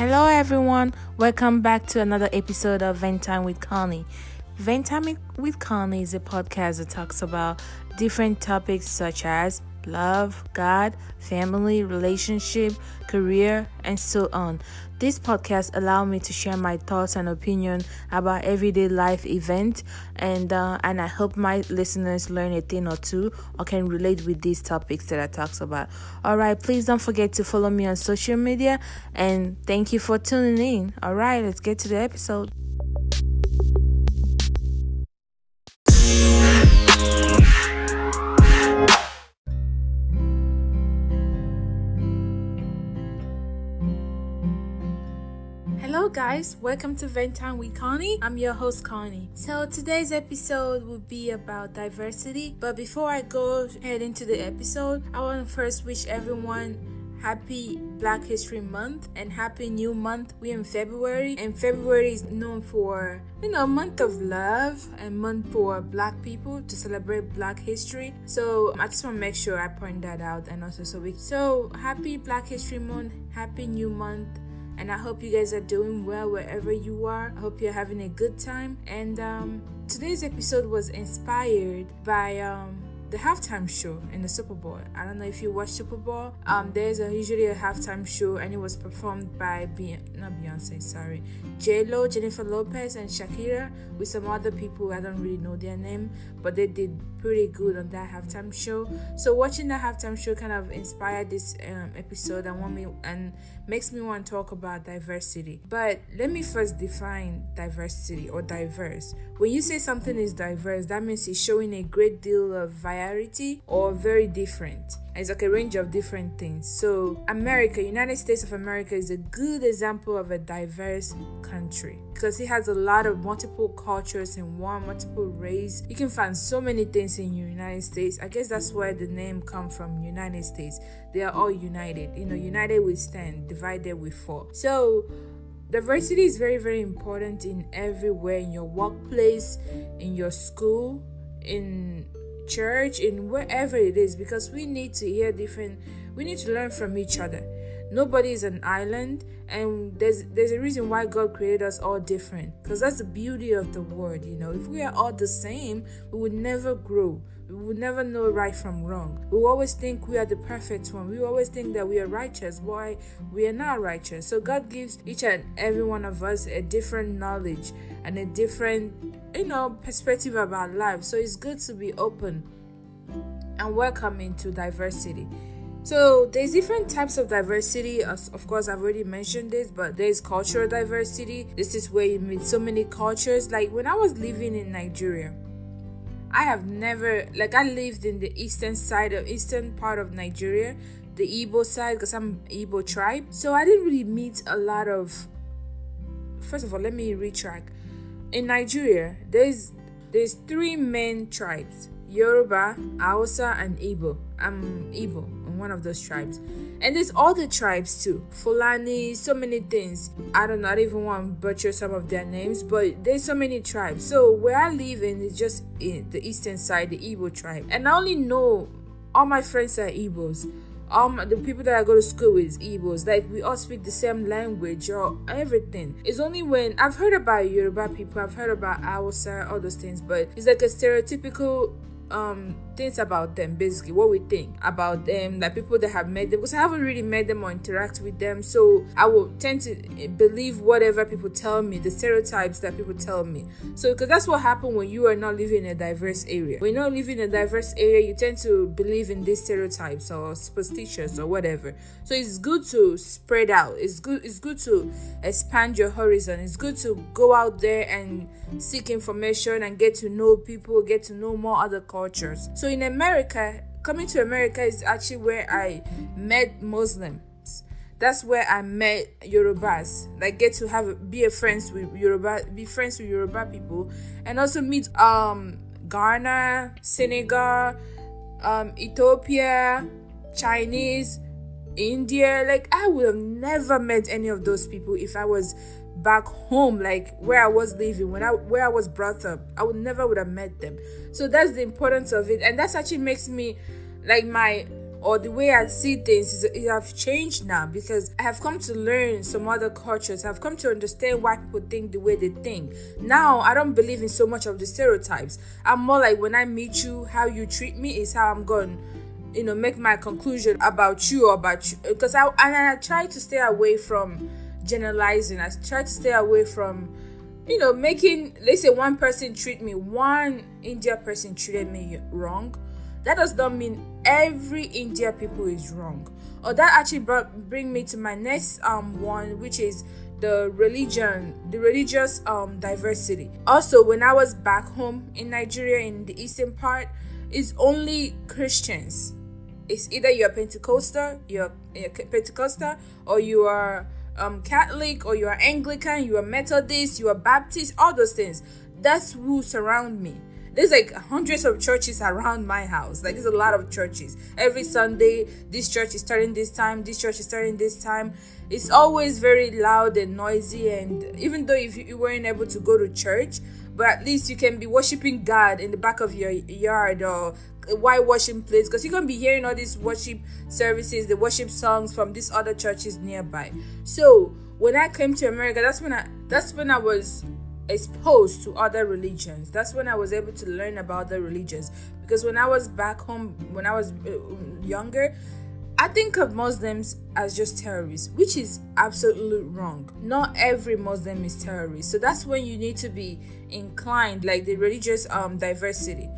Hello, everyone. Welcome back to another episode of Vent Time with Connie. Vent Time with Connie is a podcast that talks about different topics such as love, God, family, relationship, career, and so on. This podcast allow me to share my thoughts and opinion about everyday life event, and uh, and I hope my listeners learn a thing or two or can relate with these topics that I talks about. All right, please don't forget to follow me on social media, and thank you for tuning in. All right, let's get to the episode. Hello, guys. Welcome to Vent Time with Connie. I'm your host, Connie. So, today's episode will be about diversity. But before I go head into the episode, I want to first wish everyone happy Black History Month and happy new month. We're in February, and February is known for, you know, month of love and month for black people to celebrate black history. So I just want to make sure I point that out and also so we so happy Black History Month, happy new month and I hope you guys are doing well wherever you are. I hope you're having a good time. And um, today's episode was inspired by um, the halftime show in the Super Bowl. I don't know if you watch Super Bowl. Um, there's a, usually a halftime show, and it was performed by Be- not Beyonce, sorry, J Lo, Jennifer Lopez, and Shakira with some other people. I don't really know their name, but they did pretty good on that halftime show. So watching that halftime show kind of inspired this um, episode and want me and makes me want to talk about diversity. But let me first define diversity or diverse. When you say something is diverse, that means it's showing a great deal of variety or very different. It's like a range of different things. So, America, United States of America, is a good example of a diverse country because it has a lot of multiple cultures in one, multiple race. You can find so many things in United States. I guess that's where the name comes from. United States. They are all united. You know, united we stand, divided we fall. So. Diversity is very, very important in everywhere in your workplace, in your school, in church, in wherever it is, because we need to hear different, we need to learn from each other. Nobody is an island, and there's there's a reason why God created us all different. Because that's the beauty of the word, you know. If we are all the same, we would never grow. We would never know right from wrong. We always think we are the perfect one. We always think that we are righteous. Why we are not righteous. So God gives each and every one of us a different knowledge and a different, you know, perspective about life. So it's good to be open and welcoming to diversity. So there's different types of diversity. As of course, I've already mentioned this, but there's cultural diversity. This is where you meet so many cultures. Like when I was living in Nigeria, I have never like I lived in the eastern side of eastern part of Nigeria, the Igbo side, because I'm Igbo tribe. So I didn't really meet a lot of. First of all, let me retrack. In Nigeria, there's there's three main tribes: Yoruba, Hausa, and Igbo. I'm Igbo, I'm one of those tribes. And there's other tribes too. Fulani, so many things. I don't don't even want to butcher some of their names, but there's so many tribes. So where I live in is just in the eastern side, the Igbo tribe. And I only know all my friends are Igbos. Um, the people that I go to school with Igbos. Like we all speak the same language or everything. It's only when I've heard about Yoruba people, I've heard about Hausa, all those things, but it's like a stereotypical um things about them basically what we think about them like people that have met them because i haven't really met them or interact with them so i will tend to believe whatever people tell me the stereotypes that people tell me. So because that's what happens when you are not living in a diverse area. When you're not living in a diverse area you tend to believe in these stereotypes or superstitions or whatever. So it's good to spread out. It's good it's good to expand your horizon. It's good to go out there and seek information and get to know people get to know more other cultures. So in America, coming to America is actually where I met Muslims. That's where I met Yorubas. Like get to have be a friends with Yoruba, be friends with Yoruba people, and also meet um Ghana, Senegal, um Ethiopia, Chinese, India. Like I would have never met any of those people if I was back home like where i was living when i where i was brought up i would never would have met them so that's the importance of it and that's actually makes me like my or the way I see things is it have changed now because I have come to learn some other cultures. I've come to understand why people think the way they think. Now I don't believe in so much of the stereotypes. I'm more like when I meet you, how you treat me is how I'm going you know make my conclusion about you or about you because I and I try to stay away from generalizing. I try to stay away from you know making let's say one person treat me one India person treated me wrong that does not mean every India people is wrong. Or that actually brought bring me to my next um one, which is the religion, the religious um diversity. Also, when I was back home in Nigeria in the eastern part, it's only Christians. It's either you're Pentecostal, you're, you're Pentecostal, or you are um, Catholic, or you are Anglican, you are Methodist, you are Baptist, all those things. That's who surround me there's like hundreds of churches around my house. Like there's a lot of churches. Every sunday this church is starting this time this church is starting this time. It's always very loud and noisy and even though if you weren't able to go to church but at least you can be worshiping god in the back of your yard or white washing place because you're gonna be hearing all these worship services the worship songs from these other churches nearby. So when i came to america that's when i that's when i was exposed to other religions. That's when I was able to learn about the religions. Because when I was back home, when I was uh, younger, I think of Muslims as just terrorists, which is absolutely wrong. Not every Muslim is terrorist. So that's when you need to be inclined, like the religious um diversity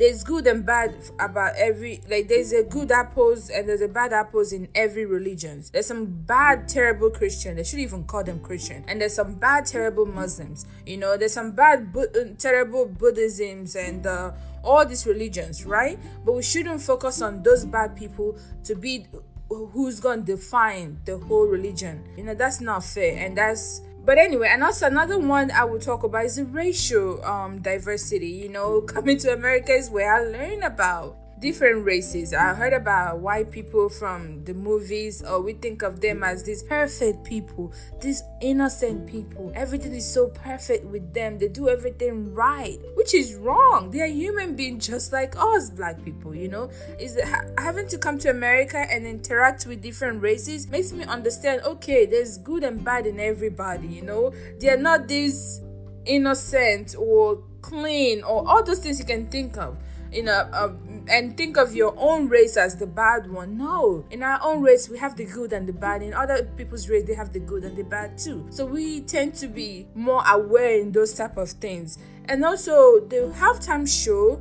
there's good and bad about every like there's a good apples and there's a bad apples in every religion. There's some bad terrible christian. They should even call them christian. And there's some bad terrible muslims. You know there's some bad Bu- uh, terrible buddhisms and uh, all these religions right? But we shouldn't focus on those bad people to be who's to define the whole religion. You know that's not fair. And that's but anyway and also another one i will talk about is the racial um diversity you know coming to america is where i learn about different races. I heard about white people from the movies, or we think of them as these perfect people, these innocent people. Everything is so perfect with them. They do everything right, which is wrong. They are human beings just like us, black people. You know, is ha- having to come to America and interact with different races makes me understand. Okay, there's good and bad in everybody. You know, they are not these innocent or clean or all those things you can think of in a, a and think of your own race as the bad one. No, in our own race, we have the good and the bad. In other people's race, they have the good and the bad too. So we tend to be more aware in those type of things. And also the halftime show,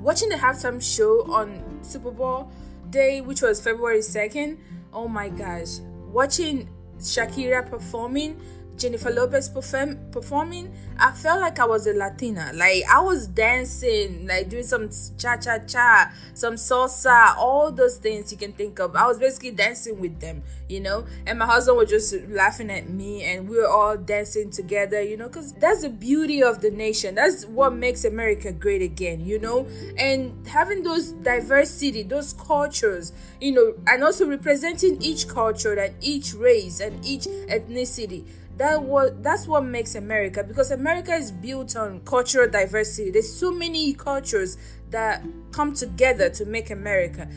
watching the halftime show on Super Bowl day, which was February 2nd. Oh my gosh, watching Shakira performing Jennifer Lopez perform, performing, I felt like I was a Latina. Like I was dancing, like doing some cha cha cha, some salsa, all those things you can think of. I was basically dancing with them, you know. And my husband was just laughing at me, and we were all dancing together, you know, because that's the beauty of the nation. That's what makes America great again, you know. And having those diversity, those cultures, you know, and also representing each culture and each race and each ethnicity that was that's what makes America because America is built on cultural diversity. There's so many cultures that come together to make America.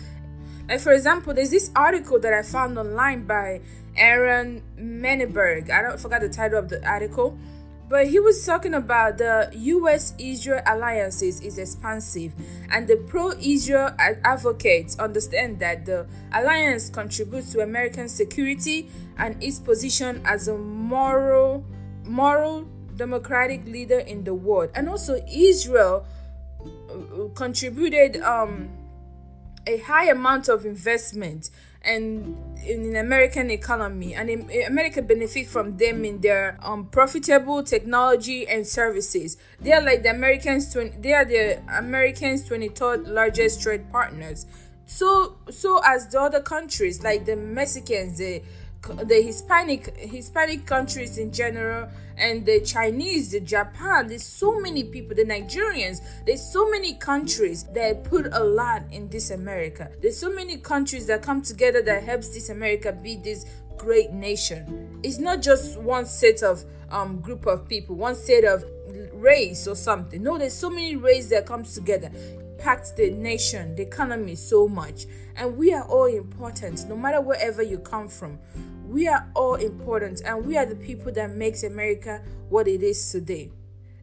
Like for example, there's this article that I found online by Aaron Menenberg. I don't forgot the title of the article but he was talking about the US Israel alliances is expansive, and the pro Israel advocates understand that the alliance contributes to American security and its position as a moral, moral democratic leader in the world. And also, Israel uh, contributed um, a high amount of investment and in the American economy, and America benefit from them in their um, profitable technology and services. They are like the Americans. 20, they are the Americans' twenty third largest trade partners. So, so as the other countries like the Mexicans, the the Hispanic Hispanic countries in general and the Chinese, the Japan, there's so many people, the Nigerians, there's so many countries that put a lot in this America. There's so many countries that come together that helps this America be this great nation. It's not just one set of um group of people, one set of race or something. No, there's so many race that comes together impact the nation, the economy so much. And we are all important, no matter wherever you come from. We are all important, and we are the people that makes America what it is today.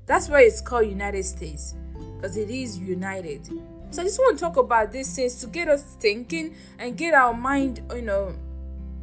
That's why it's called United States, because it is united. So I just want to talk about these things to get us thinking and get our mind, you know,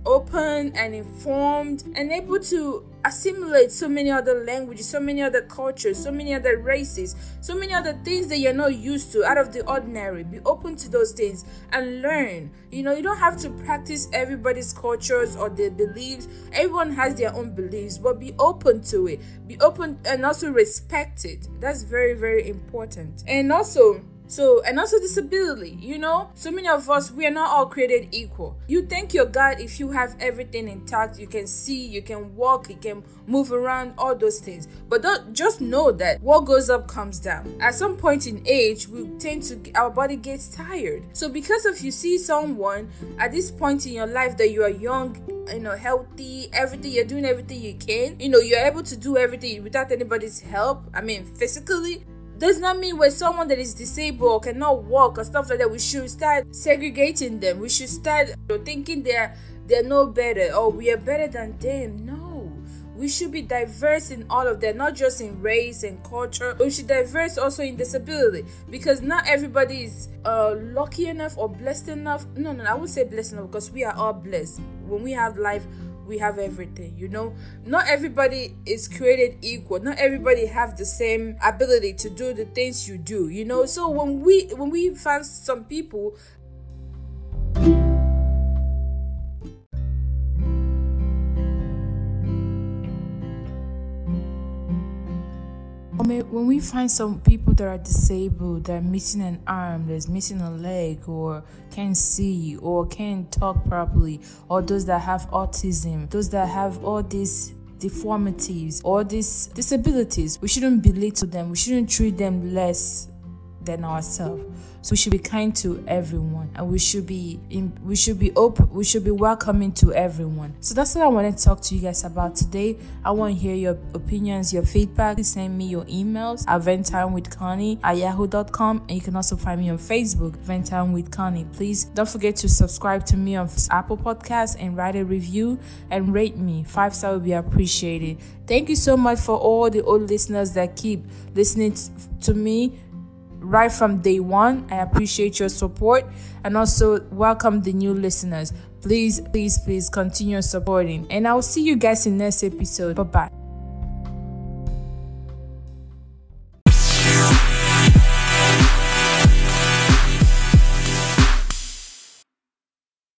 open and informed and able to assimilate so many other languages, so many other cultures, so many other races, so many other things that you're not used to out of the ordinary. Be open to those things and learn. You know, you don't have to practice everybody's cultures or their beliefs. Everyone has their own beliefs, but be open to it. Be open and also respect it. That's very, very important. And also, so, and also disability, you know, so many of us, we are not all created equal. You thank your God if you have everything intact, you can see, you can walk, you can move around, all those things. But don't just know that what goes up comes down. At some point in age, we tend to, our body gets tired. So, because if you see someone at this point in your life that you are young, you know healthy everything you're doing everything you can you know you're able to do everything without anybody's help i mean physically does not mean when someone that is disabled cannot walk or stuff like that, we should start segregating them. We should start thinking they're they're no better or we are better than them. No. We should be diverse in all of that, not just in race and culture. We should diverse also in disability because not everybody is uh, lucky enough or blessed enough. No, no, I would say blessed enough because we are all blessed. When we have life, we have everything you know? Not everybody is created equal. Not everybody have the same ability to do the things you do you know? So when we when we find some people when we find some people that are disabled, that are missing an arm, that's missing a leg, or can't see, or can't talk properly, or those that have autism, those that have all these deformities, all these disabilities, we shouldn't belittle them. We shouldn't treat them less than ourselves. So we should be kind to everyone, and we should be in, we should be open, we should be welcoming to everyone. So that's what I want to talk to you guys about today. I want to hear your opinions, your feedback. Please send me your emails at ventime with Connie at yahoo.com, and you can also find me on Facebook, Vent Time with Connie. Please don't forget to subscribe to me on Apple Podcasts and write a review and rate me. Five star will be appreciated. Thank you so much for all the old listeners that keep listening to me right from day one. I appreciate your support and also welcome the new listeners. Please, please, please continue supporting. And I'll see you guys in next episode. Bye bye.